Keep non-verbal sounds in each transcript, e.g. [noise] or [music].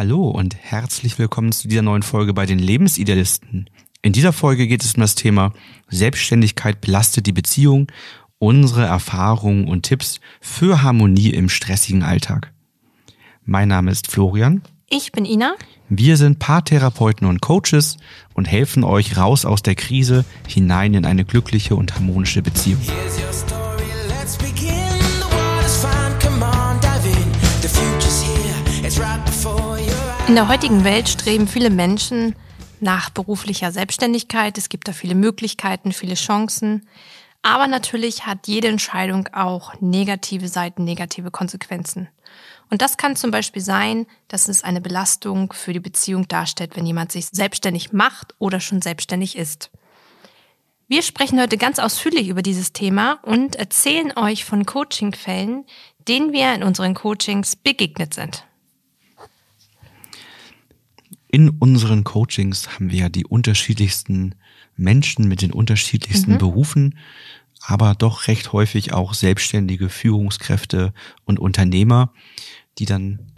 Hallo und herzlich willkommen zu dieser neuen Folge bei den Lebensidealisten. In dieser Folge geht es um das Thema Selbstständigkeit belastet die Beziehung, unsere Erfahrungen und Tipps für Harmonie im stressigen Alltag. Mein Name ist Florian. Ich bin Ina. Wir sind Paartherapeuten und Coaches und helfen euch raus aus der Krise hinein in eine glückliche und harmonische Beziehung. In der heutigen Welt streben viele Menschen nach beruflicher Selbstständigkeit. Es gibt da viele Möglichkeiten, viele Chancen. Aber natürlich hat jede Entscheidung auch negative Seiten, negative Konsequenzen. Und das kann zum Beispiel sein, dass es eine Belastung für die Beziehung darstellt, wenn jemand sich selbstständig macht oder schon selbstständig ist. Wir sprechen heute ganz ausführlich über dieses Thema und erzählen euch von Coachingfällen, denen wir in unseren Coachings begegnet sind. In unseren Coachings haben wir ja die unterschiedlichsten Menschen mit den unterschiedlichsten mhm. Berufen, aber doch recht häufig auch selbstständige Führungskräfte und Unternehmer, die dann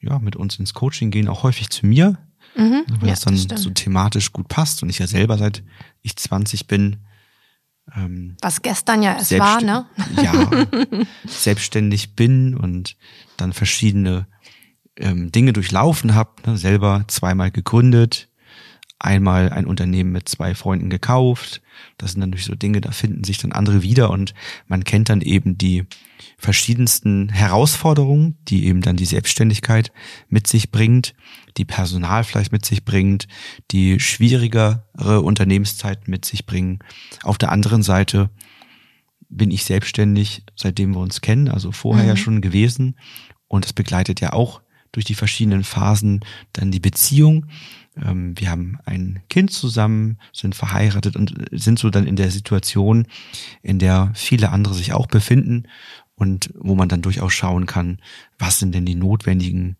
ja mit uns ins Coaching gehen, auch häufig zu mir, mhm. weil ja, das dann das so thematisch gut passt und ich ja selber seit ich 20 bin ähm, was gestern ja es war, ne? Ja, [laughs] selbstständig bin und dann verschiedene ähm, Dinge durchlaufen habe, ne, selber zweimal gegründet, einmal ein Unternehmen mit zwei Freunden gekauft. Das sind dann natürlich so Dinge, da finden sich dann andere wieder und man kennt dann eben die verschiedensten Herausforderungen, die eben dann die Selbstständigkeit mit sich bringt, die Personal vielleicht mit sich bringt, die schwierigere Unternehmenszeiten mit sich bringen. Auf der anderen Seite bin ich selbstständig, seitdem wir uns kennen, also vorher mhm. ja schon gewesen. Und es begleitet ja auch durch die verschiedenen Phasen dann die Beziehung. Ähm, wir haben ein Kind zusammen, sind verheiratet und sind so dann in der Situation, in der viele andere sich auch befinden und wo man dann durchaus schauen kann, was sind denn die notwendigen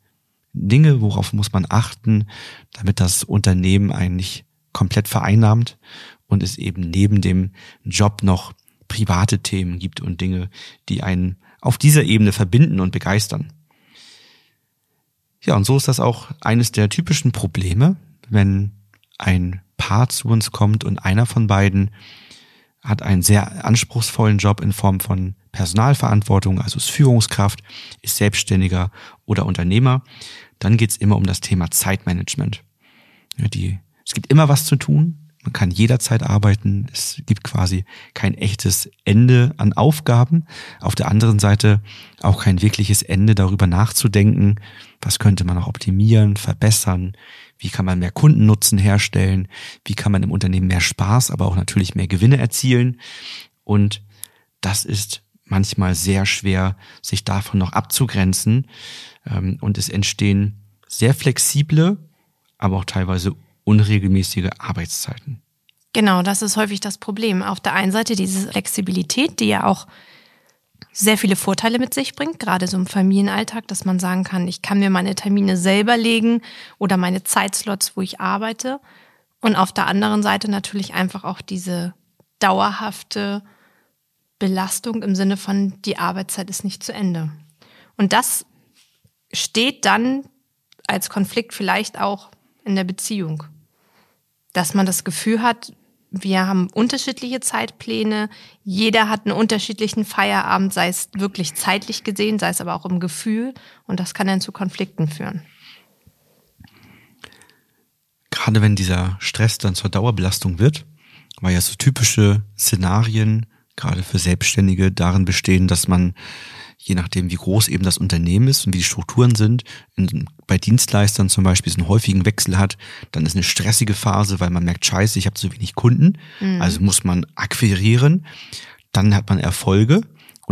Dinge, worauf muss man achten, damit das Unternehmen eigentlich komplett vereinnahmt und es eben neben dem Job noch private Themen gibt und Dinge, die einen auf dieser Ebene verbinden und begeistern. Ja, und so ist das auch eines der typischen Probleme, wenn ein Paar zu uns kommt und einer von beiden hat einen sehr anspruchsvollen Job in Form von Personalverantwortung, also ist Führungskraft, ist Selbstständiger oder Unternehmer, dann geht's immer um das Thema Zeitmanagement. Ja, die, es gibt immer was zu tun, man kann jederzeit arbeiten. Es gibt quasi kein echtes Ende an Aufgaben. Auf der anderen Seite auch kein wirkliches Ende darüber nachzudenken, was könnte man noch optimieren, verbessern, wie kann man mehr Kundennutzen herstellen, wie kann man im Unternehmen mehr Spaß, aber auch natürlich mehr Gewinne erzielen. Und das ist manchmal sehr schwer, sich davon noch abzugrenzen. Ähm, und es entstehen sehr flexible, aber auch teilweise unregelmäßige Arbeitszeiten. Genau, das ist häufig das Problem. Auf der einen Seite diese Flexibilität, die ja auch sehr viele Vorteile mit sich bringt, gerade so im Familienalltag, dass man sagen kann, ich kann mir meine Termine selber legen oder meine Zeitslots, wo ich arbeite. Und auf der anderen Seite natürlich einfach auch diese dauerhafte Belastung im Sinne von, die Arbeitszeit ist nicht zu Ende. Und das steht dann als Konflikt vielleicht auch in der Beziehung dass man das Gefühl hat, wir haben unterschiedliche Zeitpläne, jeder hat einen unterschiedlichen Feierabend, sei es wirklich zeitlich gesehen, sei es aber auch im Gefühl und das kann dann zu Konflikten führen. Gerade wenn dieser Stress dann zur Dauerbelastung wird, weil ja so typische Szenarien, gerade für Selbstständige, darin bestehen, dass man je nachdem, wie groß eben das Unternehmen ist und wie die Strukturen sind, in, bei Dienstleistern zum Beispiel so einen häufigen Wechsel hat, dann ist eine stressige Phase, weil man merkt, scheiße, ich habe zu wenig Kunden, mhm. also muss man akquirieren, dann hat man Erfolge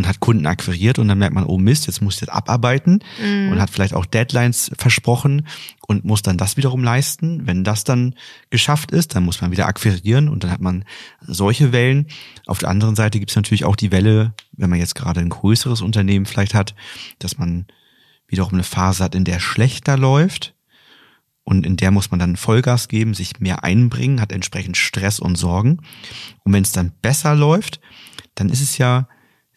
und hat Kunden akquiriert und dann merkt man, oh Mist, jetzt muss ich das abarbeiten mhm. und hat vielleicht auch Deadlines versprochen und muss dann das wiederum leisten. Wenn das dann geschafft ist, dann muss man wieder akquirieren und dann hat man solche Wellen. Auf der anderen Seite gibt es natürlich auch die Welle, wenn man jetzt gerade ein größeres Unternehmen vielleicht hat, dass man wiederum eine Phase hat, in der schlechter läuft. Und in der muss man dann Vollgas geben, sich mehr einbringen, hat entsprechend Stress und Sorgen. Und wenn es dann besser läuft, dann ist es ja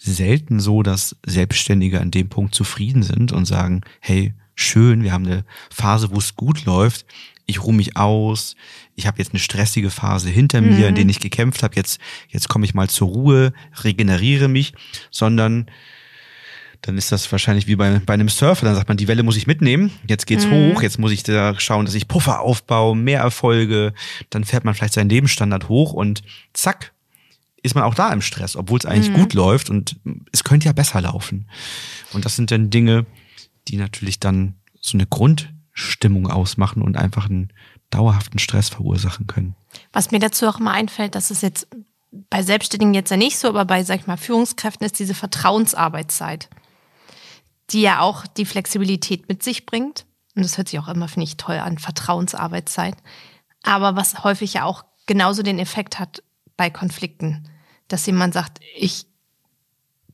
selten so, dass Selbstständige an dem Punkt zufrieden sind und sagen, hey, schön, wir haben eine Phase, wo es gut läuft, ich ruhe mich aus, ich habe jetzt eine stressige Phase hinter mir, mhm. in der ich gekämpft habe, jetzt, jetzt komme ich mal zur Ruhe, regeneriere mich, sondern dann ist das wahrscheinlich wie bei, bei einem Surfer, dann sagt man, die Welle muss ich mitnehmen, jetzt geht's mhm. hoch, jetzt muss ich da schauen, dass ich Puffer aufbaue, mehr Erfolge, dann fährt man vielleicht seinen Lebensstandard hoch und zack, ist man auch da im Stress, obwohl es eigentlich mhm. gut läuft und es könnte ja besser laufen. Und das sind dann Dinge, die natürlich dann so eine Grundstimmung ausmachen und einfach einen dauerhaften Stress verursachen können. Was mir dazu auch immer einfällt, das ist jetzt bei Selbstständigen jetzt ja nicht so, aber bei, sag ich mal, Führungskräften ist diese Vertrauensarbeitszeit, die ja auch die Flexibilität mit sich bringt. Und das hört sich auch immer, finde ich, toll an, Vertrauensarbeitszeit. Aber was häufig ja auch genauso den Effekt hat bei Konflikten dass jemand sagt, ich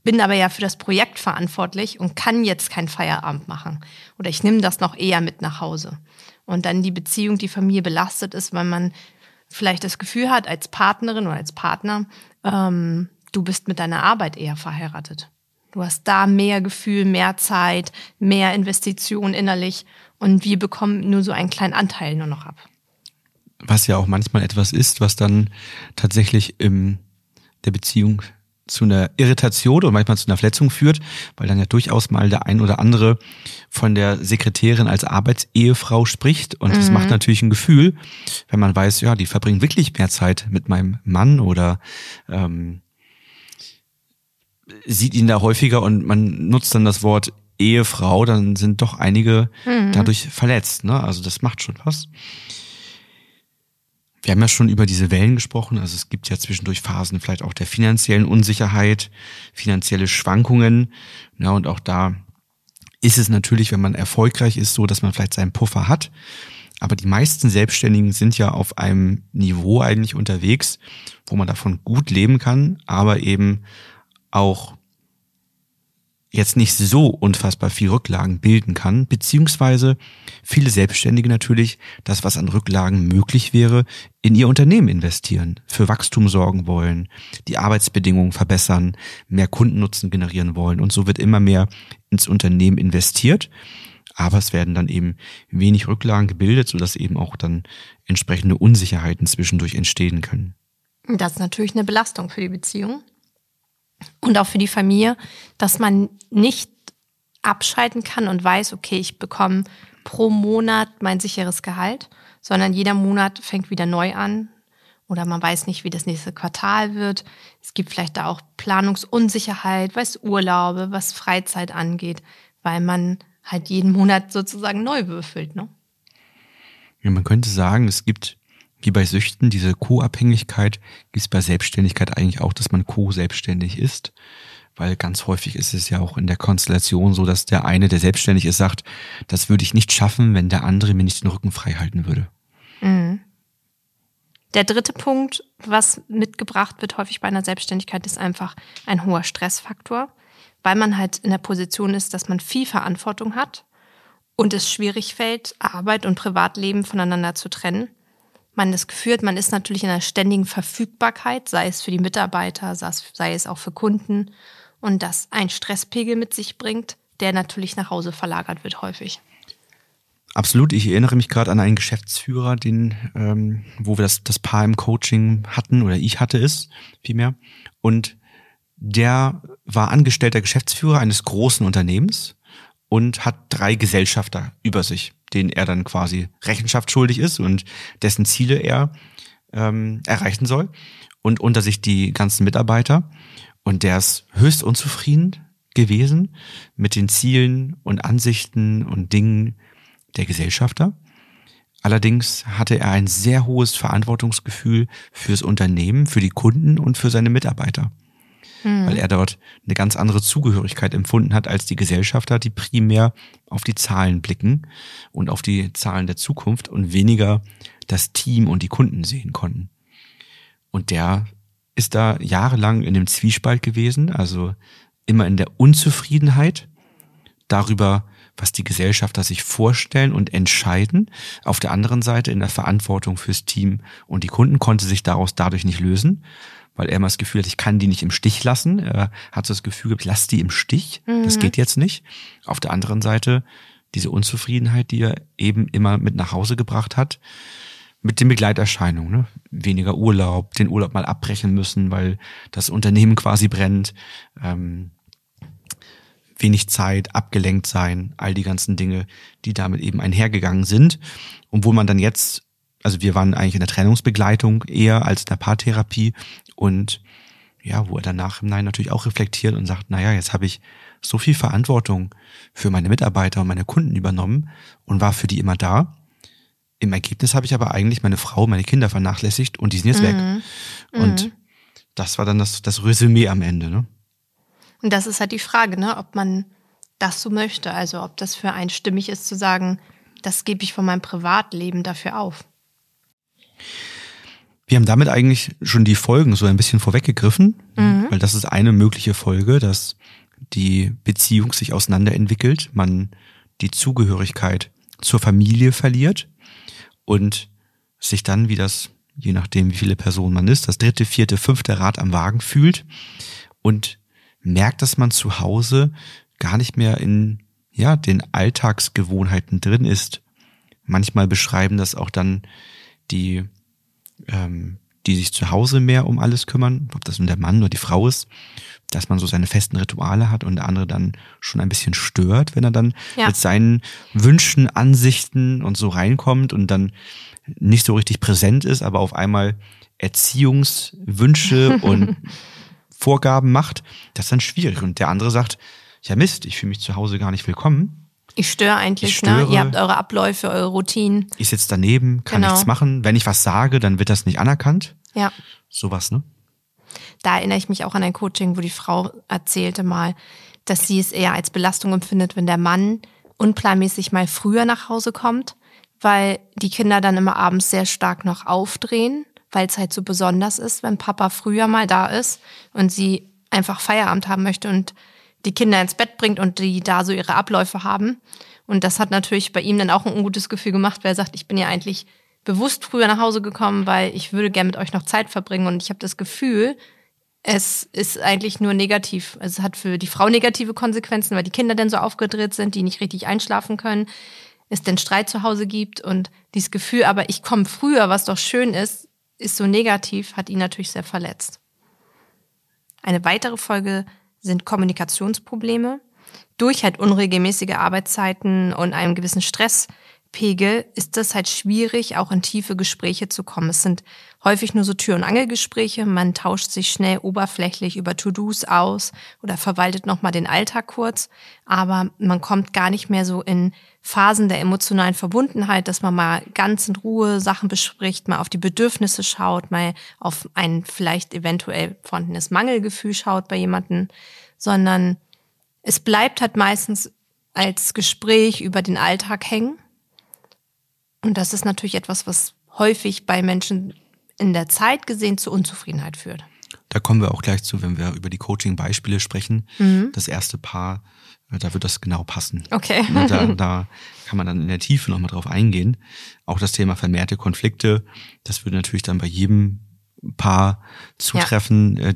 bin aber ja für das Projekt verantwortlich und kann jetzt keinen Feierabend machen. Oder ich nehme das noch eher mit nach Hause. Und dann die Beziehung, die Familie belastet ist, weil man vielleicht das Gefühl hat, als Partnerin oder als Partner, ähm, du bist mit deiner Arbeit eher verheiratet. Du hast da mehr Gefühl, mehr Zeit, mehr Investition innerlich und wir bekommen nur so einen kleinen Anteil nur noch ab. Was ja auch manchmal etwas ist, was dann tatsächlich im der Beziehung zu einer Irritation oder manchmal zu einer Verletzung führt, weil dann ja durchaus mal der ein oder andere von der Sekretärin als Arbeitsehefrau spricht. Und mhm. das macht natürlich ein Gefühl, wenn man weiß, ja, die verbringen wirklich mehr Zeit mit meinem Mann oder ähm, sieht ihn da häufiger und man nutzt dann das Wort Ehefrau, dann sind doch einige mhm. dadurch verletzt. Ne? Also das macht schon was. Wir haben ja schon über diese Wellen gesprochen. Also es gibt ja zwischendurch Phasen vielleicht auch der finanziellen Unsicherheit, finanzielle Schwankungen. Ja, und auch da ist es natürlich, wenn man erfolgreich ist, so, dass man vielleicht seinen Puffer hat. Aber die meisten Selbstständigen sind ja auf einem Niveau eigentlich unterwegs, wo man davon gut leben kann, aber eben auch jetzt nicht so unfassbar viel Rücklagen bilden kann, beziehungsweise viele Selbstständige natürlich das, was an Rücklagen möglich wäre, in ihr Unternehmen investieren, für Wachstum sorgen wollen, die Arbeitsbedingungen verbessern, mehr Kundennutzen generieren wollen und so wird immer mehr ins Unternehmen investiert. Aber es werden dann eben wenig Rücklagen gebildet, sodass eben auch dann entsprechende Unsicherheiten zwischendurch entstehen können. Das ist natürlich eine Belastung für die Beziehung und auch für die Familie, dass man nicht abschalten kann und weiß, okay, ich bekomme pro Monat mein sicheres Gehalt, sondern jeder Monat fängt wieder neu an oder man weiß nicht, wie das nächste Quartal wird. Es gibt vielleicht da auch Planungsunsicherheit, was Urlaube, was Freizeit angeht, weil man halt jeden Monat sozusagen neu würfelt. Ne? Ja, man könnte sagen, es gibt wie bei Süchten, diese Co-Abhängigkeit gibt es bei Selbstständigkeit eigentlich auch, dass man co-selbstständig ist. Weil ganz häufig ist es ja auch in der Konstellation so, dass der eine, der selbstständig ist, sagt, das würde ich nicht schaffen, wenn der andere mir nicht den Rücken frei halten würde. Mhm. Der dritte Punkt, was mitgebracht wird häufig bei einer Selbstständigkeit, ist einfach ein hoher Stressfaktor, weil man halt in der Position ist, dass man viel Verantwortung hat und es schwierig fällt, Arbeit und Privatleben voneinander zu trennen man das Gefühl hat, man ist natürlich in einer ständigen Verfügbarkeit, sei es für die Mitarbeiter, sei es auch für Kunden und das ein Stresspegel mit sich bringt, der natürlich nach Hause verlagert wird häufig. Absolut. Ich erinnere mich gerade an einen Geschäftsführer, den, ähm, wo wir das, das Paar im Coaching hatten oder ich hatte es vielmehr. Und der war angestellter Geschäftsführer eines großen Unternehmens und hat drei Gesellschafter über sich den er dann quasi Rechenschaft schuldig ist und dessen Ziele er ähm, erreichen soll. Und unter sich die ganzen Mitarbeiter. Und der ist höchst unzufrieden gewesen mit den Zielen und Ansichten und Dingen der Gesellschafter. Allerdings hatte er ein sehr hohes Verantwortungsgefühl fürs Unternehmen, für die Kunden und für seine Mitarbeiter hm. weil er dort eine ganz andere Zugehörigkeit empfunden hat als die Gesellschafter, die primär auf die Zahlen blicken und auf die Zahlen der Zukunft und weniger das Team und die Kunden sehen konnten. Und der ist da jahrelang in dem Zwiespalt gewesen, also immer in der Unzufriedenheit darüber, was die Gesellschafter sich vorstellen und entscheiden. Auf der anderen Seite in der Verantwortung fürs Team und die Kunden konnte sich daraus dadurch nicht lösen weil er immer das Gefühl hat, ich kann die nicht im Stich lassen. Er hat so das Gefühl, ich lass die im Stich. Mhm. Das geht jetzt nicht. Auf der anderen Seite diese Unzufriedenheit, die er eben immer mit nach Hause gebracht hat, mit den Begleiterscheinungen. Ne? Weniger Urlaub, den Urlaub mal abbrechen müssen, weil das Unternehmen quasi brennt. Ähm, wenig Zeit, abgelenkt sein, all die ganzen Dinge, die damit eben einhergegangen sind. Und wo man dann jetzt, also wir waren eigentlich in der Trennungsbegleitung eher als in der Paartherapie und ja, wo er danach im Nein natürlich auch reflektiert und sagt, naja, jetzt habe ich so viel Verantwortung für meine Mitarbeiter und meine Kunden übernommen und war für die immer da. Im Ergebnis habe ich aber eigentlich meine Frau, meine Kinder vernachlässigt und die sind jetzt mhm. weg. Und mhm. das war dann das, das Resümee am Ende. Ne? Und das ist halt die Frage, ne, ob man das so möchte. Also ob das für einen stimmig ist zu sagen, das gebe ich von meinem Privatleben dafür auf. Wir haben damit eigentlich schon die Folgen so ein bisschen vorweggegriffen, mhm. weil das ist eine mögliche Folge, dass die Beziehung sich auseinanderentwickelt, man die Zugehörigkeit zur Familie verliert und sich dann, wie das, je nachdem wie viele Personen man ist, das dritte, vierte, fünfte Rad am Wagen fühlt und merkt, dass man zu Hause gar nicht mehr in ja, den Alltagsgewohnheiten drin ist. Manchmal beschreiben das auch dann die, ähm, die sich zu Hause mehr um alles kümmern, ob das nun der Mann oder die Frau ist, dass man so seine festen Rituale hat und der andere dann schon ein bisschen stört, wenn er dann ja. mit seinen Wünschen, Ansichten und so reinkommt und dann nicht so richtig präsent ist, aber auf einmal Erziehungswünsche [laughs] und Vorgaben macht, das ist dann schwierig. Und der andere sagt, ja Mist, ich fühle mich zu Hause gar nicht willkommen. Ich störe eigentlich, ich störe, ne? Ihr habt eure Abläufe, eure Routinen. Ich sitze daneben, kann genau. nichts machen. Wenn ich was sage, dann wird das nicht anerkannt. Ja. Sowas, ne? Da erinnere ich mich auch an ein Coaching, wo die Frau erzählte mal, dass sie es eher als Belastung empfindet, wenn der Mann unplanmäßig mal früher nach Hause kommt, weil die Kinder dann immer abends sehr stark noch aufdrehen weil es halt so besonders ist, wenn Papa früher mal da ist und sie einfach Feierabend haben möchte und die Kinder ins Bett bringt und die da so ihre Abläufe haben. Und das hat natürlich bei ihm dann auch ein ungutes Gefühl gemacht, weil er sagt, ich bin ja eigentlich bewusst früher nach Hause gekommen, weil ich würde gerne mit euch noch Zeit verbringen und ich habe das Gefühl, es ist eigentlich nur negativ. Es hat für die Frau negative Konsequenzen, weil die Kinder dann so aufgedreht sind, die nicht richtig einschlafen können, es den Streit zu Hause gibt und dieses Gefühl, aber ich komme früher, was doch schön ist, ist so negativ, hat ihn natürlich sehr verletzt. Eine weitere Folge sind Kommunikationsprobleme. Durch halt unregelmäßige Arbeitszeiten und einem gewissen Stresspegel ist es halt schwierig, auch in tiefe Gespräche zu kommen. Es sind häufig nur so Tür- und Angelgespräche. Man tauscht sich schnell oberflächlich über To-Dos aus oder verwaltet nochmal den Alltag kurz. Aber man kommt gar nicht mehr so in Phasen der emotionalen Verbundenheit, dass man mal ganz in Ruhe Sachen bespricht, mal auf die Bedürfnisse schaut, mal auf ein vielleicht eventuell vorhandenes Mangelgefühl schaut bei jemanden, sondern es bleibt halt meistens als Gespräch über den Alltag hängen. Und das ist natürlich etwas, was häufig bei Menschen in der Zeit gesehen zu Unzufriedenheit führt. Da kommen wir auch gleich zu, wenn wir über die Coaching-Beispiele sprechen. Mhm. Das erste Paar da wird das genau passen. Okay. [laughs] Da, [laughs] da kann man dann in der Tiefe nochmal drauf eingehen. Auch das Thema vermehrte Konflikte, das würde natürlich dann bei jedem Paar zutreffen, ja. Äh,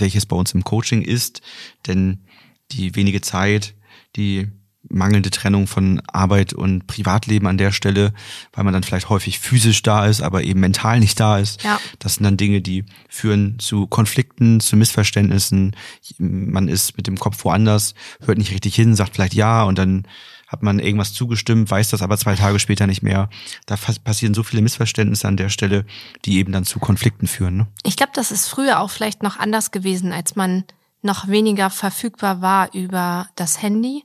welches bei uns im Coaching ist. Denn die wenige Zeit, die mangelnde Trennung von Arbeit und Privatleben an der Stelle, weil man dann vielleicht häufig physisch da ist, aber eben mental nicht da ist. Ja. Das sind dann Dinge, die führen zu Konflikten, zu Missverständnissen. Man ist mit dem Kopf woanders, hört nicht richtig hin, sagt vielleicht ja und dann hat man irgendwas zugestimmt, weiß das aber zwei Tage später nicht mehr. Da passieren so viele Missverständnisse an der Stelle, die eben dann zu Konflikten führen. Ne? Ich glaube, das ist früher auch vielleicht noch anders gewesen, als man noch weniger verfügbar war über das Handy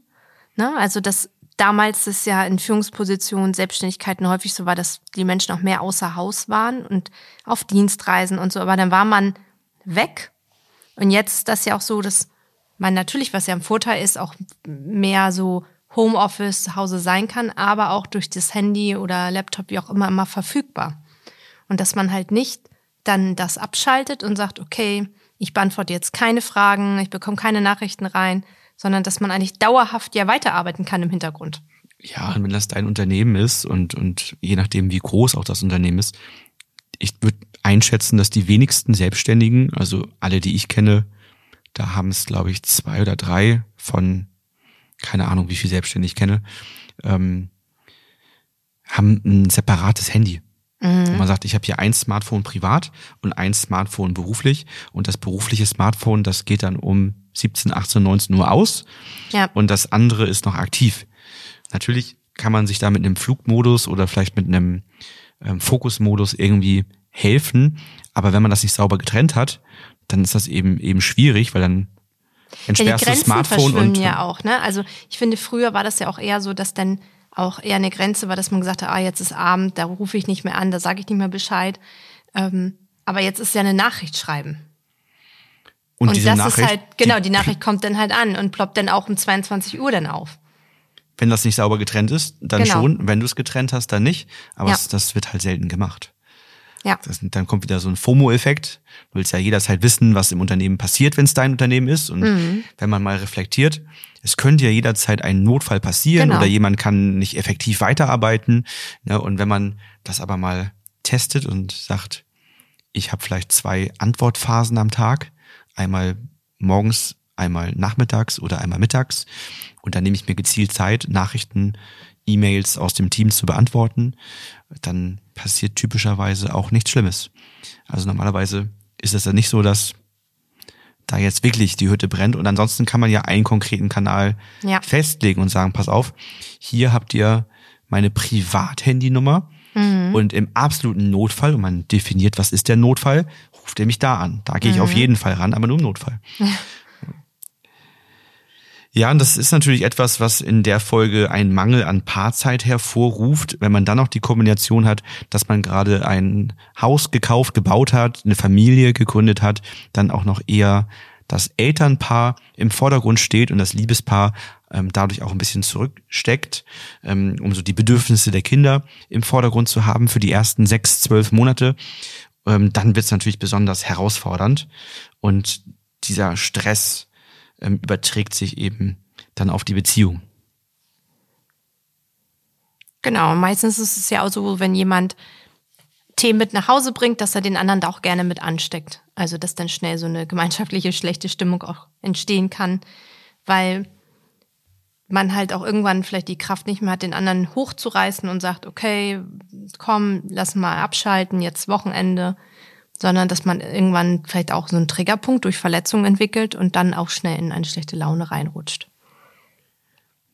Ne? Also das damals ist ja in Führungspositionen, Selbstständigkeiten häufig so war, dass die Menschen auch mehr außer Haus waren und auf Dienstreisen und so. Aber dann war man weg. Und jetzt ist das ja auch so, dass man natürlich, was ja ein Vorteil ist, auch mehr so Homeoffice zu Hause sein kann, aber auch durch das Handy oder Laptop, wie auch immer, immer verfügbar. Und dass man halt nicht dann das abschaltet und sagt, okay, ich beantworte jetzt keine Fragen, ich bekomme keine Nachrichten rein, sondern dass man eigentlich dauerhaft ja weiterarbeiten kann im Hintergrund. Ja, und wenn das dein Unternehmen ist und, und je nachdem, wie groß auch das Unternehmen ist, ich würde einschätzen, dass die wenigsten Selbstständigen, also alle, die ich kenne, da haben es, glaube ich, zwei oder drei von keine Ahnung, wie viel selbstständig ich kenne, ähm, haben ein separates Handy. Mhm. man sagt, ich habe hier ein Smartphone privat und ein Smartphone beruflich. Und das berufliche Smartphone, das geht dann um 17, 18, 19 Uhr aus. Ja. Und das andere ist noch aktiv. Natürlich kann man sich da mit einem Flugmodus oder vielleicht mit einem ähm, Fokusmodus irgendwie helfen. Aber wenn man das nicht sauber getrennt hat, dann ist das eben eben schwierig, weil dann entsperrst ja, du Smartphone und ja auch. Ne? Also ich finde, früher war das ja auch eher so, dass dann auch eher eine Grenze war, dass man gesagt hat, ah, jetzt ist Abend, da rufe ich nicht mehr an, da sage ich nicht mehr Bescheid. Ähm, aber jetzt ist ja eine Nachricht schreiben. Und, und diese das Nachricht, ist halt, genau, [laughs] die Nachricht kommt dann halt an und ploppt dann auch um 22 Uhr dann auf. Wenn das nicht sauber getrennt ist, dann genau. schon. Wenn du es getrennt hast, dann nicht. Aber ja. das, das wird halt selten gemacht. Ja. Das, dann kommt wieder so ein FOMO-Effekt. Du willst ja jederzeit wissen, was im Unternehmen passiert, wenn es dein Unternehmen ist. Und mhm. wenn man mal reflektiert, es könnte ja jederzeit ein Notfall passieren genau. oder jemand kann nicht effektiv weiterarbeiten. Ne? Und wenn man das aber mal testet und sagt, ich habe vielleicht zwei Antwortphasen am Tag, einmal morgens, einmal nachmittags oder einmal mittags. Und dann nehme ich mir gezielt Zeit, Nachrichten, E-Mails aus dem Team zu beantworten. Dann passiert typischerweise auch nichts Schlimmes. Also normalerweise ist es ja nicht so, dass da jetzt wirklich die Hütte brennt. Und ansonsten kann man ja einen konkreten Kanal ja. festlegen und sagen, pass auf, hier habt ihr meine Privathandynummer. Mhm. Und im absoluten Notfall, und man definiert, was ist der Notfall, ruft er mich da an. Da gehe ich mhm. auf jeden Fall ran, aber nur im Notfall. Ja. [laughs] Ja, und das ist natürlich etwas, was in der Folge einen Mangel an Paarzeit hervorruft, wenn man dann noch die Kombination hat, dass man gerade ein Haus gekauft, gebaut hat, eine Familie gegründet hat, dann auch noch eher das Elternpaar im Vordergrund steht und das Liebespaar ähm, dadurch auch ein bisschen zurücksteckt, ähm, um so die Bedürfnisse der Kinder im Vordergrund zu haben für die ersten sechs, zwölf Monate, ähm, dann wird es natürlich besonders herausfordernd und dieser Stress ähm, überträgt sich eben dann auf die Beziehung. Genau, meistens ist es ja auch so, wenn jemand Themen mit nach Hause bringt, dass er den anderen da auch gerne mit ansteckt. Also dass dann schnell so eine gemeinschaftliche schlechte Stimmung auch entstehen kann, weil man halt auch irgendwann vielleicht die Kraft nicht mehr hat, den anderen hochzureißen und sagt, okay, komm, lass mal abschalten, jetzt Wochenende sondern dass man irgendwann vielleicht auch so einen Triggerpunkt durch Verletzungen entwickelt und dann auch schnell in eine schlechte Laune reinrutscht.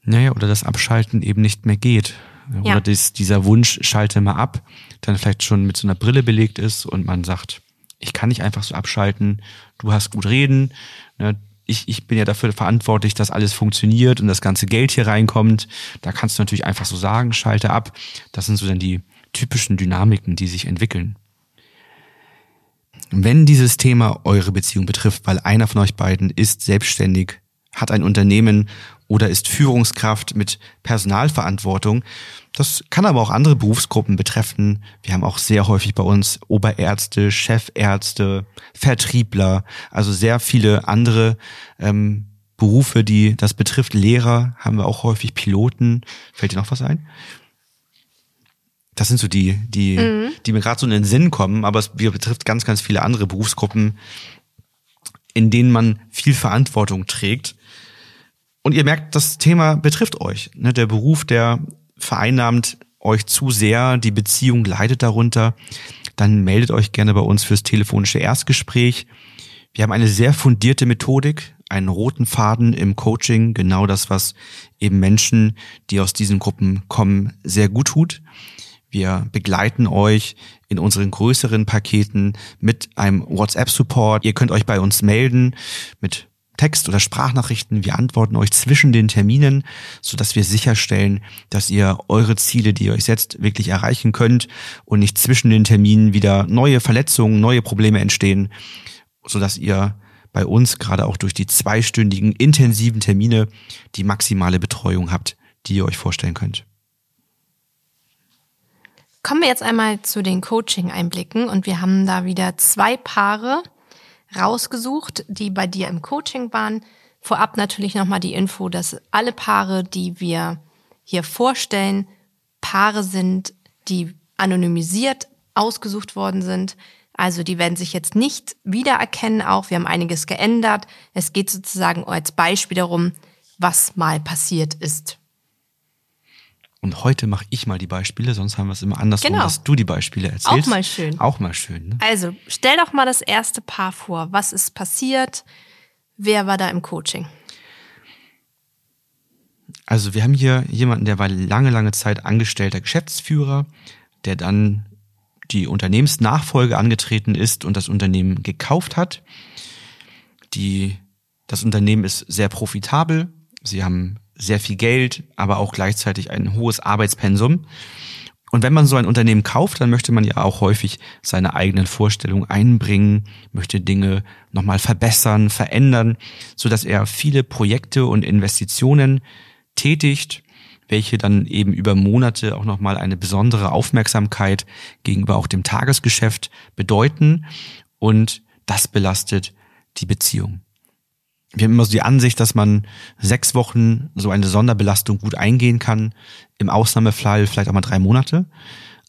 Naja, oder das Abschalten eben nicht mehr geht. Oder ja. dies, dieser Wunsch, schalte mal ab, dann vielleicht schon mit so einer Brille belegt ist und man sagt, ich kann nicht einfach so abschalten, du hast gut reden, ne, ich, ich bin ja dafür verantwortlich, dass alles funktioniert und das ganze Geld hier reinkommt. Da kannst du natürlich einfach so sagen, schalte ab. Das sind so dann die typischen Dynamiken, die sich entwickeln. Wenn dieses Thema eure Beziehung betrifft, weil einer von euch beiden ist selbstständig, hat ein Unternehmen oder ist Führungskraft mit Personalverantwortung, das kann aber auch andere Berufsgruppen betreffen. Wir haben auch sehr häufig bei uns Oberärzte, Chefärzte, Vertriebler, also sehr viele andere ähm, Berufe, die das betrifft. Lehrer haben wir auch häufig, Piloten. Fällt dir noch was ein? Das sind so die, die, mhm. die mir gerade so in den Sinn kommen, aber es betrifft ganz, ganz viele andere Berufsgruppen, in denen man viel Verantwortung trägt. Und ihr merkt, das Thema betrifft euch. Ne? Der Beruf, der vereinnahmt euch zu sehr, die Beziehung leidet darunter. Dann meldet euch gerne bei uns fürs telefonische Erstgespräch. Wir haben eine sehr fundierte Methodik, einen roten Faden im Coaching, genau das, was eben Menschen, die aus diesen Gruppen kommen, sehr gut tut. Wir begleiten euch in unseren größeren Paketen mit einem WhatsApp-Support. Ihr könnt euch bei uns melden mit Text- oder Sprachnachrichten. Wir antworten euch zwischen den Terminen, so dass wir sicherstellen, dass ihr eure Ziele, die ihr euch setzt, wirklich erreichen könnt und nicht zwischen den Terminen wieder neue Verletzungen, neue Probleme entstehen, so dass ihr bei uns gerade auch durch die zweistündigen intensiven Termine die maximale Betreuung habt, die ihr euch vorstellen könnt. Kommen wir jetzt einmal zu den Coaching-Einblicken und wir haben da wieder zwei Paare rausgesucht, die bei dir im Coaching waren. Vorab natürlich nochmal die Info, dass alle Paare, die wir hier vorstellen, Paare sind, die anonymisiert ausgesucht worden sind. Also die werden sich jetzt nicht wiedererkennen auch. Wir haben einiges geändert. Es geht sozusagen als Beispiel darum, was mal passiert ist. Und heute mache ich mal die Beispiele, sonst haben wir es immer andersrum, Genau. dass du die Beispiele erzählst. Auch mal schön. Auch mal schön. Ne? Also, stell doch mal das erste Paar vor. Was ist passiert? Wer war da im Coaching? Also wir haben hier jemanden, der war lange, lange Zeit angestellter Geschäftsführer, der dann die Unternehmensnachfolge angetreten ist und das Unternehmen gekauft hat. Die, das Unternehmen ist sehr profitabel. Sie haben sehr viel Geld, aber auch gleichzeitig ein hohes Arbeitspensum. Und wenn man so ein Unternehmen kauft, dann möchte man ja auch häufig seine eigenen Vorstellungen einbringen, möchte Dinge nochmal verbessern, verändern, so dass er viele Projekte und Investitionen tätigt, welche dann eben über Monate auch nochmal eine besondere Aufmerksamkeit gegenüber auch dem Tagesgeschäft bedeuten und das belastet die Beziehung. Wir haben immer so die Ansicht, dass man sechs Wochen so eine Sonderbelastung gut eingehen kann, im Ausnahmefall vielleicht auch mal drei Monate.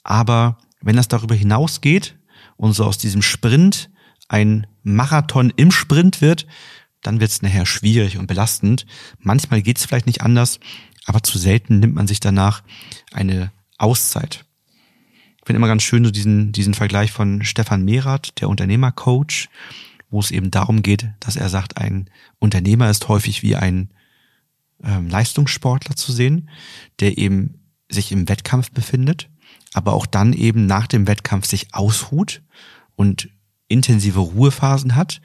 Aber wenn das darüber hinausgeht und so aus diesem Sprint ein Marathon im Sprint wird, dann wird es nachher schwierig und belastend. Manchmal geht es vielleicht nicht anders, aber zu selten nimmt man sich danach eine Auszeit. Ich finde immer ganz schön so diesen, diesen Vergleich von Stefan Merath, der Unternehmercoach, wo es eben darum geht, dass er sagt, ein Unternehmer ist häufig wie ein ähm, Leistungssportler zu sehen, der eben sich im Wettkampf befindet, aber auch dann eben nach dem Wettkampf sich ausruht und intensive Ruhephasen hat,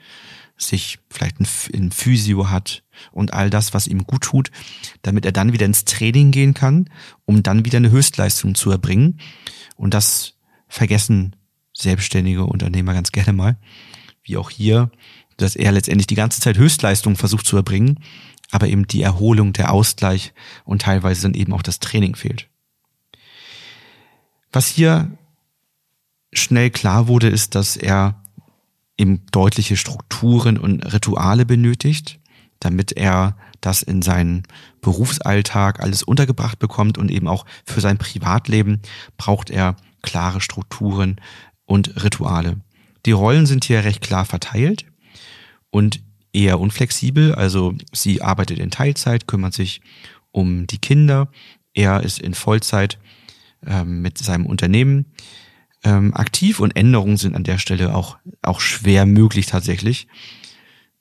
sich vielleicht ein, ein Physio hat und all das, was ihm gut tut, damit er dann wieder ins Training gehen kann, um dann wieder eine Höchstleistung zu erbringen. Und das vergessen selbstständige Unternehmer ganz gerne mal, wie auch hier, dass er letztendlich die ganze Zeit Höchstleistung versucht zu erbringen, aber eben die Erholung, der Ausgleich und teilweise dann eben auch das Training fehlt. Was hier schnell klar wurde, ist, dass er eben deutliche Strukturen und Rituale benötigt, damit er das in seinen Berufsalltag alles untergebracht bekommt und eben auch für sein Privatleben braucht er klare Strukturen und Rituale. Die Rollen sind hier recht klar verteilt und eher unflexibel. Also sie arbeitet in Teilzeit, kümmert sich um die Kinder. Er ist in Vollzeit ähm, mit seinem Unternehmen ähm, aktiv und Änderungen sind an der Stelle auch, auch schwer möglich tatsächlich.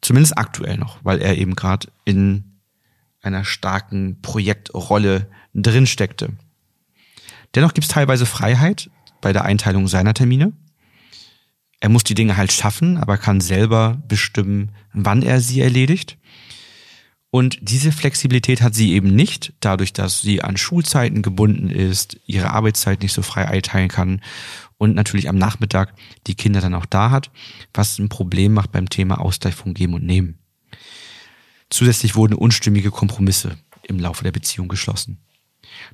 Zumindest aktuell noch, weil er eben gerade in einer starken Projektrolle drin steckte. Dennoch gibt es teilweise Freiheit bei der Einteilung seiner Termine. Er muss die Dinge halt schaffen, aber kann selber bestimmen, wann er sie erledigt. Und diese Flexibilität hat sie eben nicht, dadurch, dass sie an Schulzeiten gebunden ist, ihre Arbeitszeit nicht so frei einteilen kann und natürlich am Nachmittag die Kinder dann auch da hat, was ein Problem macht beim Thema Ausgleich von Geben und Nehmen. Zusätzlich wurden unstimmige Kompromisse im Laufe der Beziehung geschlossen.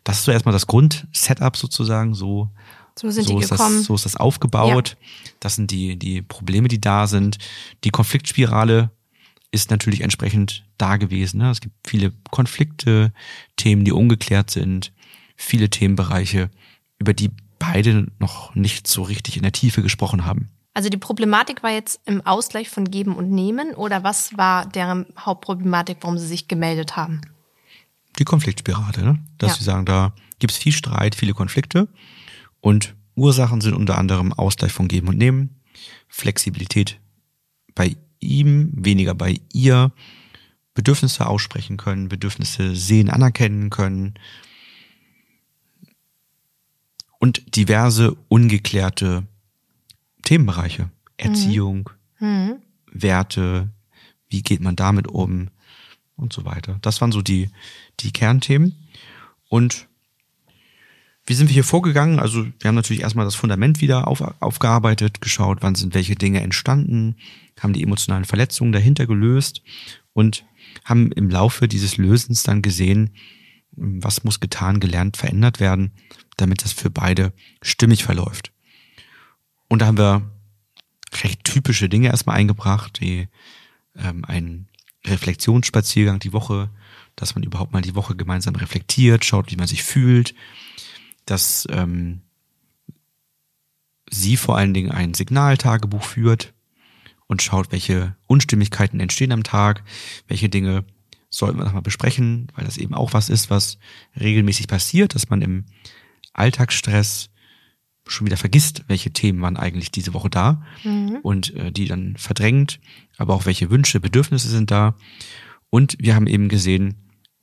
Das ist so erstmal das Grundsetup sozusagen, so So sind so die ist gekommen. Das, so ist das aufgebaut. Das sind die, die Probleme, die da sind. Die Konfliktspirale ist natürlich entsprechend da gewesen. Ne? Es gibt viele Konflikte, Themen, die ungeklärt sind, viele Themenbereiche, über die beide noch nicht so richtig in der Tiefe gesprochen haben. Also die Problematik war jetzt im Ausgleich von Geben und Nehmen oder was war deren Hauptproblematik, warum sie sich gemeldet haben? Die Konfliktspirale, ne? dass Ja. sie sagen, da gibt es viel Streit, viele Konflikte und Ursachen sind unter anderem Ausgleich von Geben und Nehmen, Flexibilität bei ihm, weniger bei ihr, Bedürfnisse aussprechen können, Bedürfnisse sehen, anerkennen können und diverse ungeklärte Themenbereiche. Erziehung, Hm. Werte, wie geht man damit um und so weiter. Das waren so die, die Kernthemen. Und wie sind wir hier vorgegangen? Also wir haben natürlich erstmal das Fundament wieder auf, aufgearbeitet, geschaut, wann sind welche Dinge entstanden, haben die emotionalen Verletzungen dahinter gelöst und haben im Laufe dieses Lösens dann gesehen, was muss getan, gelernt, verändert werden, damit das für beide stimmig verläuft. Und da haben wir recht typische Dinge erstmal eingebracht, wie ähm, ein Reflexionsspaziergang die Woche, dass man überhaupt mal die Woche gemeinsam reflektiert, schaut, wie man sich fühlt, dass ähm, sie vor allen Dingen ein Signaltagebuch führt und schaut, welche Unstimmigkeiten entstehen am Tag, welche Dinge sollten wir nochmal besprechen, weil das eben auch was ist, was regelmäßig passiert, dass man im Alltagsstress schon wieder vergisst, welche Themen waren eigentlich diese Woche da mhm. und äh, die dann verdrängt, aber auch welche Wünsche, Bedürfnisse sind da. Und wir haben eben gesehen,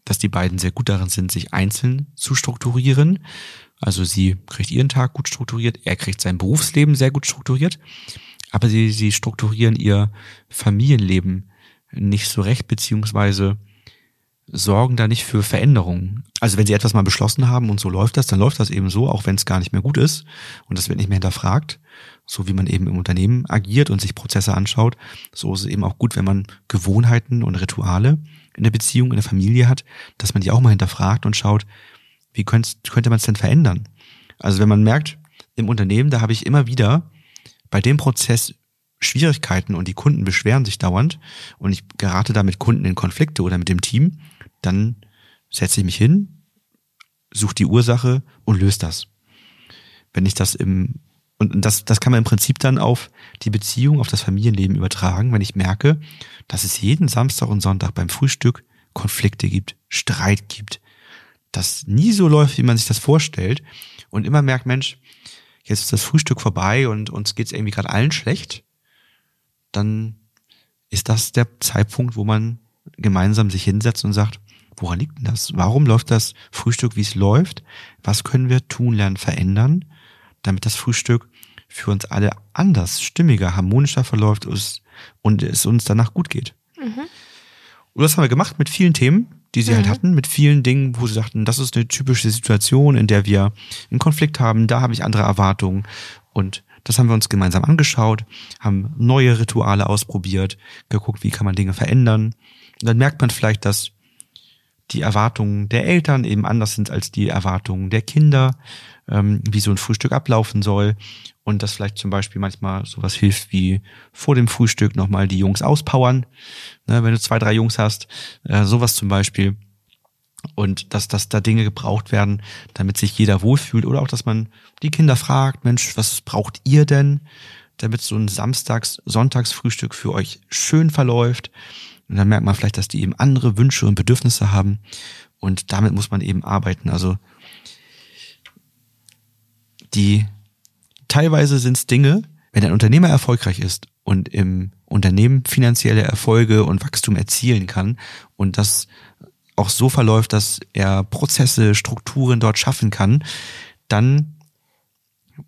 dass die beiden sehr gut darin sind, sich einzeln zu strukturieren. Also sie kriegt ihren Tag gut strukturiert, er kriegt sein Berufsleben sehr gut strukturiert, aber sie, sie strukturieren ihr Familienleben nicht so recht, beziehungsweise sorgen da nicht für Veränderungen. Also wenn sie etwas mal beschlossen haben und so läuft das, dann läuft das eben so, auch wenn es gar nicht mehr gut ist und das wird nicht mehr hinterfragt, so wie man eben im Unternehmen agiert und sich Prozesse anschaut. So ist es eben auch gut, wenn man Gewohnheiten und Rituale in der Beziehung, in der Familie hat, dass man die auch mal hinterfragt und schaut, wie könnte, könnte man es denn verändern? Also wenn man merkt, im Unternehmen, da habe ich immer wieder bei dem Prozess Schwierigkeiten und die Kunden beschweren sich dauernd und ich gerate da mit Kunden in Konflikte oder mit dem Team, dann setze ich mich hin, suche die Ursache und löse das. Wenn ich das im und das, das kann man im Prinzip dann auf die Beziehung, auf das Familienleben übertragen, wenn ich merke, dass es jeden Samstag und Sonntag beim Frühstück Konflikte gibt, Streit gibt, das nie so läuft, wie man sich das vorstellt und immer merkt, Mensch, jetzt ist das Frühstück vorbei und uns geht's irgendwie gerade allen schlecht, dann ist das der Zeitpunkt, wo man gemeinsam sich hinsetzt und sagt, woran liegt denn das? Warum läuft das Frühstück, wie es läuft? Was können wir tun, lernen, verändern, damit das Frühstück für uns alle anders, stimmiger, harmonischer verläuft und es uns danach gut geht? Mhm. Und das haben wir gemacht mit vielen Themen, die sie halt mhm. halt hatten, mit vielen Dingen, wo sie sagten, das ist eine typische Situation, in der wir einen Konflikt haben, da habe ich andere Erwartungen und das haben wir uns gemeinsam angeschaut, haben neue Rituale ausprobiert, geguckt, wie kann man Dinge verändern. Und dann merkt man vielleicht, dass die Erwartungen der Eltern eben anders sind als die Erwartungen der Kinder, ähm, wie so ein Frühstück ablaufen soll. Und dass vielleicht zum Beispiel manchmal sowas hilft wie vor dem Frühstück nochmal die Jungs auspowern. Ne, wenn du zwei, drei Jungs hast, äh, sowas zum Beispiel und dass, dass da Dinge gebraucht werden, damit sich jeder wohlfühlt oder auch, dass man die Kinder fragt, Mensch, was braucht ihr denn, damit so ein Samstags-, Sonntagsfrühstück für euch schön verläuft. Und dann merkt man vielleicht, dass die eben andere Wünsche und Bedürfnisse haben und damit muss man eben arbeiten. Also die teilweise sind es Dinge, wenn ein Unternehmer erfolgreich ist und im Unternehmen finanzielle Erfolge und Wachstum erzielen kann und das auch so verläuft, dass er Prozesse, Strukturen dort schaffen kann, dann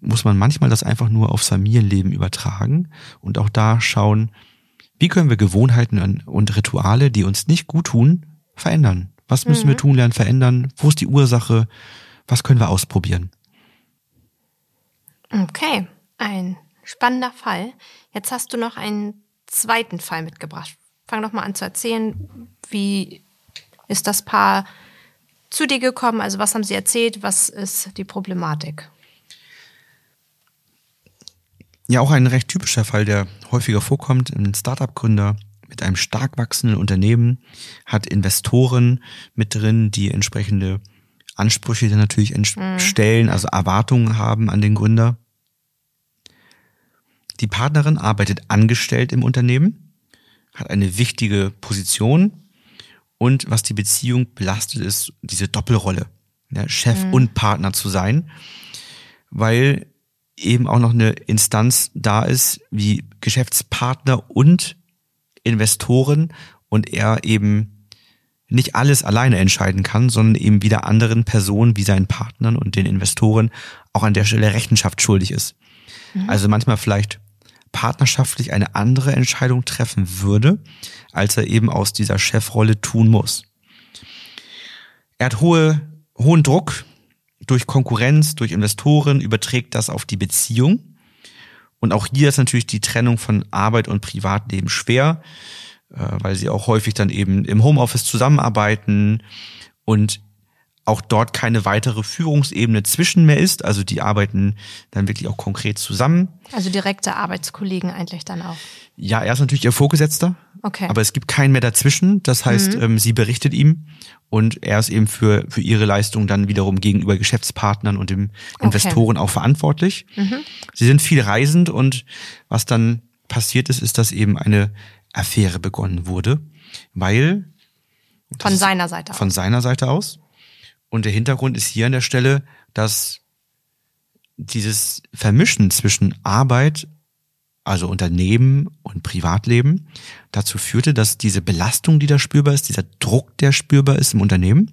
muss man manchmal das einfach nur aufs Familienleben übertragen und auch da schauen, wie können wir Gewohnheiten und Rituale, die uns nicht gut tun, verändern? Was müssen mhm. wir tun, lernen, verändern? Wo ist die Ursache? Was können wir ausprobieren? Okay, ein spannender Fall. Jetzt hast du noch einen zweiten Fall mitgebracht. Fang doch mal an zu erzählen, wie ist das Paar zu dir gekommen? Also was haben sie erzählt? Was ist die Problematik? Ja, auch ein recht typischer Fall, der häufiger vorkommt. Ein Startup-Gründer mit einem stark wachsenden Unternehmen hat Investoren mit drin, die entsprechende Ansprüche dann natürlich mhm. stellen, also Erwartungen haben an den Gründer. Die Partnerin arbeitet angestellt im Unternehmen, hat eine wichtige Position und was die Beziehung belastet, ist diese Doppelrolle, ja, Chef mhm. und Partner zu sein, weil eben auch noch eine Instanz da ist wie Geschäftspartner und Investoren und er eben nicht alles alleine entscheiden kann, sondern eben wieder anderen Personen wie seinen Partnern und den Investoren auch an der Stelle Rechenschaft schuldig ist. Mhm. Also manchmal vielleicht partnerschaftlich eine andere Entscheidung treffen würde, als er eben aus dieser Chefrolle tun muss. Er hat hohe, hohen Druck durch Konkurrenz, durch Investoren, überträgt das auf die Beziehung. Und auch hier ist natürlich die Trennung von Arbeit und Privatleben schwer, äh, weil sie auch häufig dann eben im Homeoffice zusammenarbeiten und auch dort keine weitere Führungsebene zwischen mehr ist. Also die arbeiten dann wirklich auch konkret zusammen. Also direkte Arbeitskollegen eigentlich dann auch. Ja, er ist natürlich ihr Vorgesetzter. Okay. Aber es gibt keinen mehr dazwischen. Das heißt, mhm. ähm, sie berichtet ihm und er ist eben für, für ihre Leistung dann wiederum gegenüber Geschäftspartnern und dem Investoren okay. auch verantwortlich. Mhm. Sie sind viel reisend und was dann passiert ist, ist, dass eben eine Affäre begonnen wurde, weil Von seiner Seite aus. Von seiner Seite aus. Und der Hintergrund ist hier an der Stelle, dass dieses Vermischen zwischen Arbeit, also Unternehmen und Privatleben, dazu führte, dass diese Belastung, die da spürbar ist, dieser Druck, der spürbar ist im Unternehmen,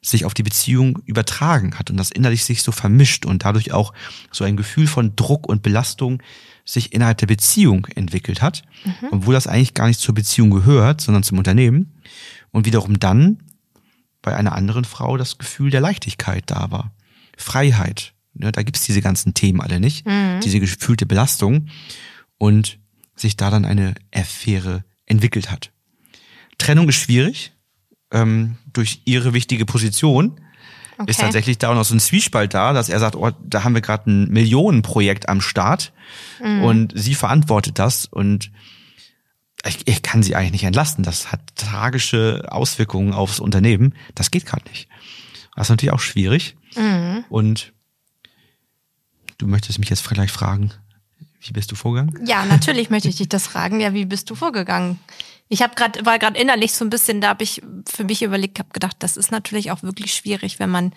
sich auf die Beziehung übertragen hat und das innerlich sich so vermischt und dadurch auch so ein Gefühl von Druck und Belastung sich innerhalb der Beziehung entwickelt hat, mhm. obwohl das eigentlich gar nicht zur Beziehung gehört, sondern zum Unternehmen. Und wiederum dann bei einer anderen Frau das Gefühl der Leichtigkeit da war. Freiheit. Ne, da gibt's diese ganzen Themen alle nicht. Mhm. Diese gefühlte Belastung. Und sich da dann eine Affäre entwickelt hat. Trennung ist schwierig ähm, durch ihre wichtige Position okay. ist tatsächlich da auch noch so ein Zwiespalt da, dass er sagt, oh, da haben wir gerade ein Millionenprojekt am Start mhm. und sie verantwortet das und ich, ich kann sie eigentlich nicht entlasten. Das hat tragische Auswirkungen aufs Unternehmen. Das geht gerade nicht. Das ist natürlich auch schwierig. Mhm. Und du möchtest mich jetzt vielleicht fragen, wie bist du vorgegangen? Ja, natürlich möchte ich dich das fragen. Ja, wie bist du vorgegangen? Ich habe gerade war gerade innerlich so ein bisschen, da habe ich für mich überlegt, habe gedacht, das ist natürlich auch wirklich schwierig, wenn man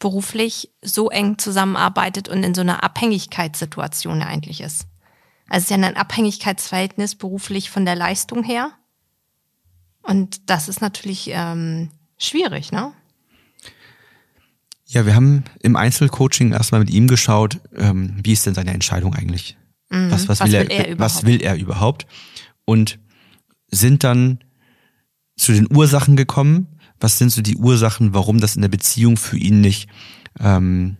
beruflich so eng zusammenarbeitet und in so einer Abhängigkeitssituation eigentlich ist. Also es ist ja ein Abhängigkeitsverhältnis beruflich von der Leistung her. Und das ist natürlich ähm, schwierig, ne? Ja, wir haben im Einzelcoaching erstmal mit ihm geschaut, ähm, wie ist denn seine Entscheidung eigentlich? Mhm. Was, was, was, will, er, er was will er überhaupt? Und sind dann zu den Ursachen gekommen. Was sind so die Ursachen, warum das in der Beziehung für ihn nicht ähm,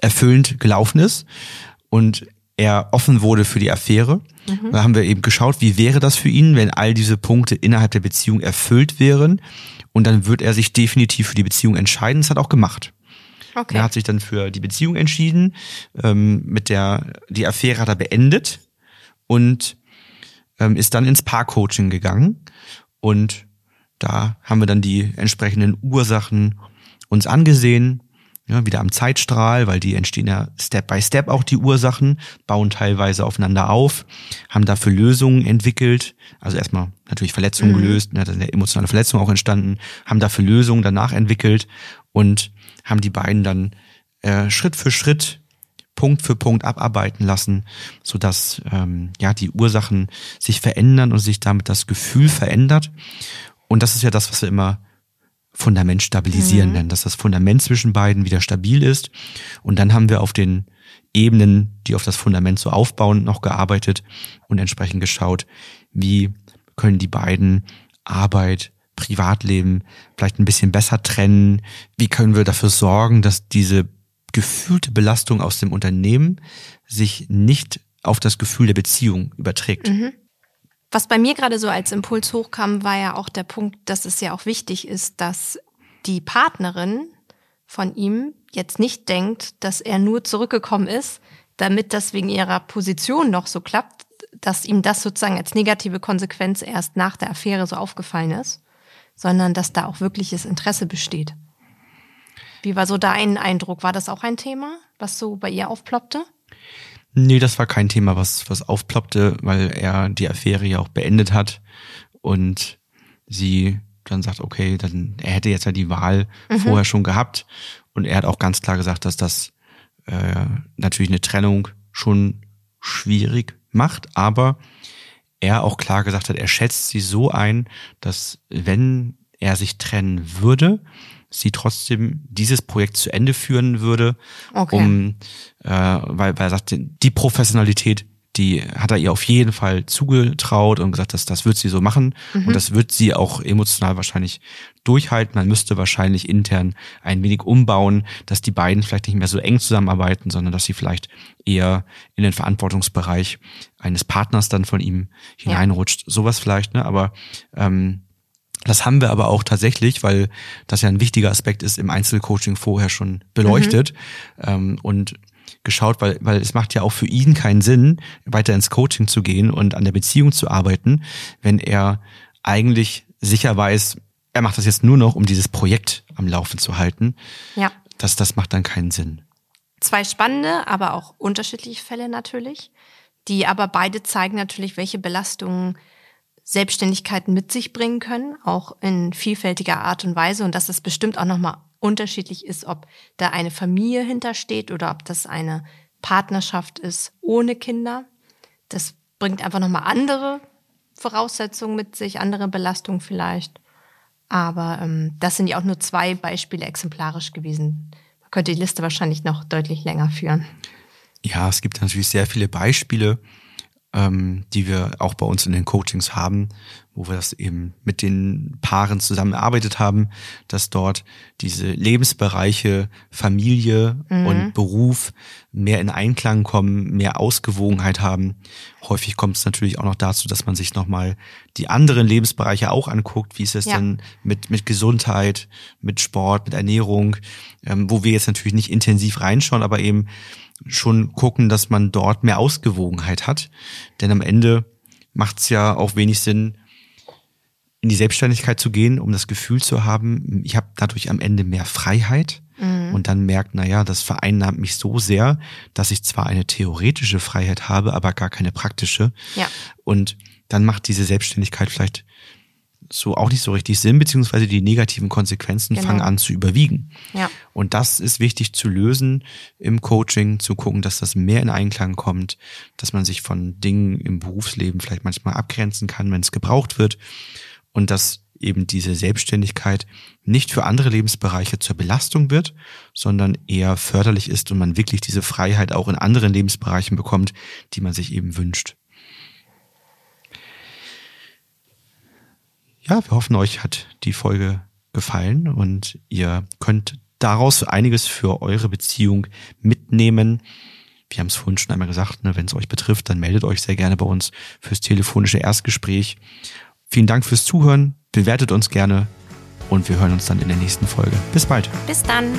erfüllend gelaufen ist? Und er offen wurde für die Affäre. Mhm. Da haben wir eben geschaut, wie wäre das für ihn, wenn all diese Punkte innerhalb der Beziehung erfüllt wären. Und dann wird er sich definitiv für die Beziehung entscheiden. Das hat er auch gemacht. Okay. Er hat sich dann für die Beziehung entschieden. Ähm, mit der die Affäre hat er beendet und ähm, ist dann ins Paar-Coaching gegangen und da haben wir dann die entsprechenden Ursachen uns angesehen, ja, wieder am Zeitstrahl, weil die entstehen ja Step by Step auch die Ursachen, bauen teilweise aufeinander auf, haben dafür Lösungen entwickelt, also erstmal natürlich Verletzungen mhm. gelöst, ne, da sind ja emotionale Verletzungen auch entstanden, haben dafür Lösungen danach entwickelt und haben die beiden dann äh, Schritt für Schritt Punkt für Punkt abarbeiten lassen, so dass ähm, ja die Ursachen sich verändern und sich damit das Gefühl verändert. Und das ist ja das, was wir immer Fundament stabilisieren mhm. nennen, dass das Fundament zwischen beiden wieder stabil ist. Und dann haben wir auf den Ebenen, die auf das Fundament so aufbauen, noch gearbeitet und entsprechend geschaut, wie können die beiden Arbeit, Privatleben vielleicht ein bisschen besser trennen? Wie können wir dafür sorgen, dass diese gefühlte Belastung aus dem Unternehmen sich nicht auf das Gefühl der Beziehung überträgt. Mhm. Was bei mir gerade so als Impuls hochkam, war ja auch der Punkt, dass es ja auch wichtig ist, dass die Partnerin von ihm jetzt nicht denkt, dass er nur zurückgekommen ist, damit das wegen ihrer Position noch so klappt, dass ihm das sozusagen als negative Konsequenz erst nach der Affäre so aufgefallen ist, sondern dass da auch wirkliches Interesse besteht. Wie war so dein Eindruck? War das auch ein Thema, was so bei ihr aufploppte? Nee, das war kein Thema, was, was aufploppte, weil er die Affäre ja auch beendet hat und sie dann sagt, okay, dann er hätte jetzt ja die Wahl mhm. vorher schon gehabt und er hat auch ganz klar gesagt, dass das äh, natürlich eine Trennung schon schwierig macht, aber er auch klar gesagt hat, er schätzt sie so ein, dass wenn er sich trennen würde, sie trotzdem dieses Projekt zu Ende führen würde, okay. um äh, weil, weil er sagt, die Professionalität, die hat er ihr auf jeden Fall zugetraut und gesagt, dass das wird sie so machen mhm. und das wird sie auch emotional wahrscheinlich durchhalten. Man müsste wahrscheinlich intern ein wenig umbauen, dass die beiden vielleicht nicht mehr so eng zusammenarbeiten, sondern dass sie vielleicht eher in den Verantwortungsbereich eines Partners dann von ihm hineinrutscht. Ja. Sowas vielleicht, ne? Aber ähm, das haben wir aber auch tatsächlich, weil das ja ein wichtiger Aspekt ist, im Einzelcoaching vorher schon beleuchtet mhm. ähm, und geschaut, weil, weil es macht ja auch für ihn keinen Sinn, weiter ins Coaching zu gehen und an der Beziehung zu arbeiten, wenn er eigentlich sicher weiß, er macht das jetzt nur noch, um dieses Projekt am Laufen zu halten. Ja. Das, das macht dann keinen Sinn. Zwei spannende, aber auch unterschiedliche Fälle natürlich, die aber beide zeigen natürlich, welche Belastungen Selbstständigkeit mit sich bringen können, auch in vielfältiger Art und Weise und dass es bestimmt auch nochmal unterschiedlich ist, ob da eine Familie hintersteht oder ob das eine Partnerschaft ist ohne Kinder. Das bringt einfach nochmal andere Voraussetzungen mit sich, andere Belastungen vielleicht. Aber ähm, das sind ja auch nur zwei Beispiele exemplarisch gewesen. Man könnte die Liste wahrscheinlich noch deutlich länger führen. Ja, es gibt natürlich sehr viele Beispiele ähm, die wir auch bei uns in den Coachings haben, wo wir das eben mit den Paaren zusammengearbeitet haben, dass dort diese Lebensbereiche Familie mhm. und Beruf mehr in Einklang kommen, mehr Ausgewogenheit haben. Häufig kommt es natürlich auch noch dazu, dass man sich nochmal die anderen Lebensbereiche auch anguckt. Wie ist es ja. denn mit, mit Gesundheit, mit Sport, mit Ernährung, ähm, wo wir jetzt natürlich nicht intensiv reinschauen, aber eben schon gucken, dass man dort mehr Ausgewogenheit hat. Denn am Ende macht es ja auch wenig Sinn, in die Selbstständigkeit zu gehen, um das Gefühl zu haben, ich habe dadurch am Ende mehr Freiheit mhm. und dann merkt, naja, das vereinnahmt mich so sehr, dass ich zwar eine theoretische Freiheit habe, aber gar keine praktische. Ja. Und dann macht diese Selbstständigkeit vielleicht so auch nicht so richtig Sinn, beziehungsweise die negativen Konsequenzen genau. fangen an zu überwiegen. Ja. Und das ist wichtig zu lösen im Coaching, zu gucken, dass das mehr in Einklang kommt, dass man sich von Dingen im Berufsleben vielleicht manchmal abgrenzen kann, wenn es gebraucht wird und dass eben diese Selbstständigkeit nicht für andere Lebensbereiche zur Belastung wird, sondern eher förderlich ist und man wirklich diese Freiheit auch in anderen Lebensbereichen bekommt, die man sich eben wünscht. Ja, wir hoffen, euch hat die Folge gefallen und ihr könnt daraus einiges für eure Beziehung mitnehmen. Wir haben es vorhin schon einmal gesagt, ne, wenn es euch betrifft, dann meldet euch sehr gerne bei uns fürs telefonische Erstgespräch. Vielen Dank fürs Zuhören, bewertet uns gerne und wir hören uns dann in der nächsten Folge. Bis bald. Bis dann.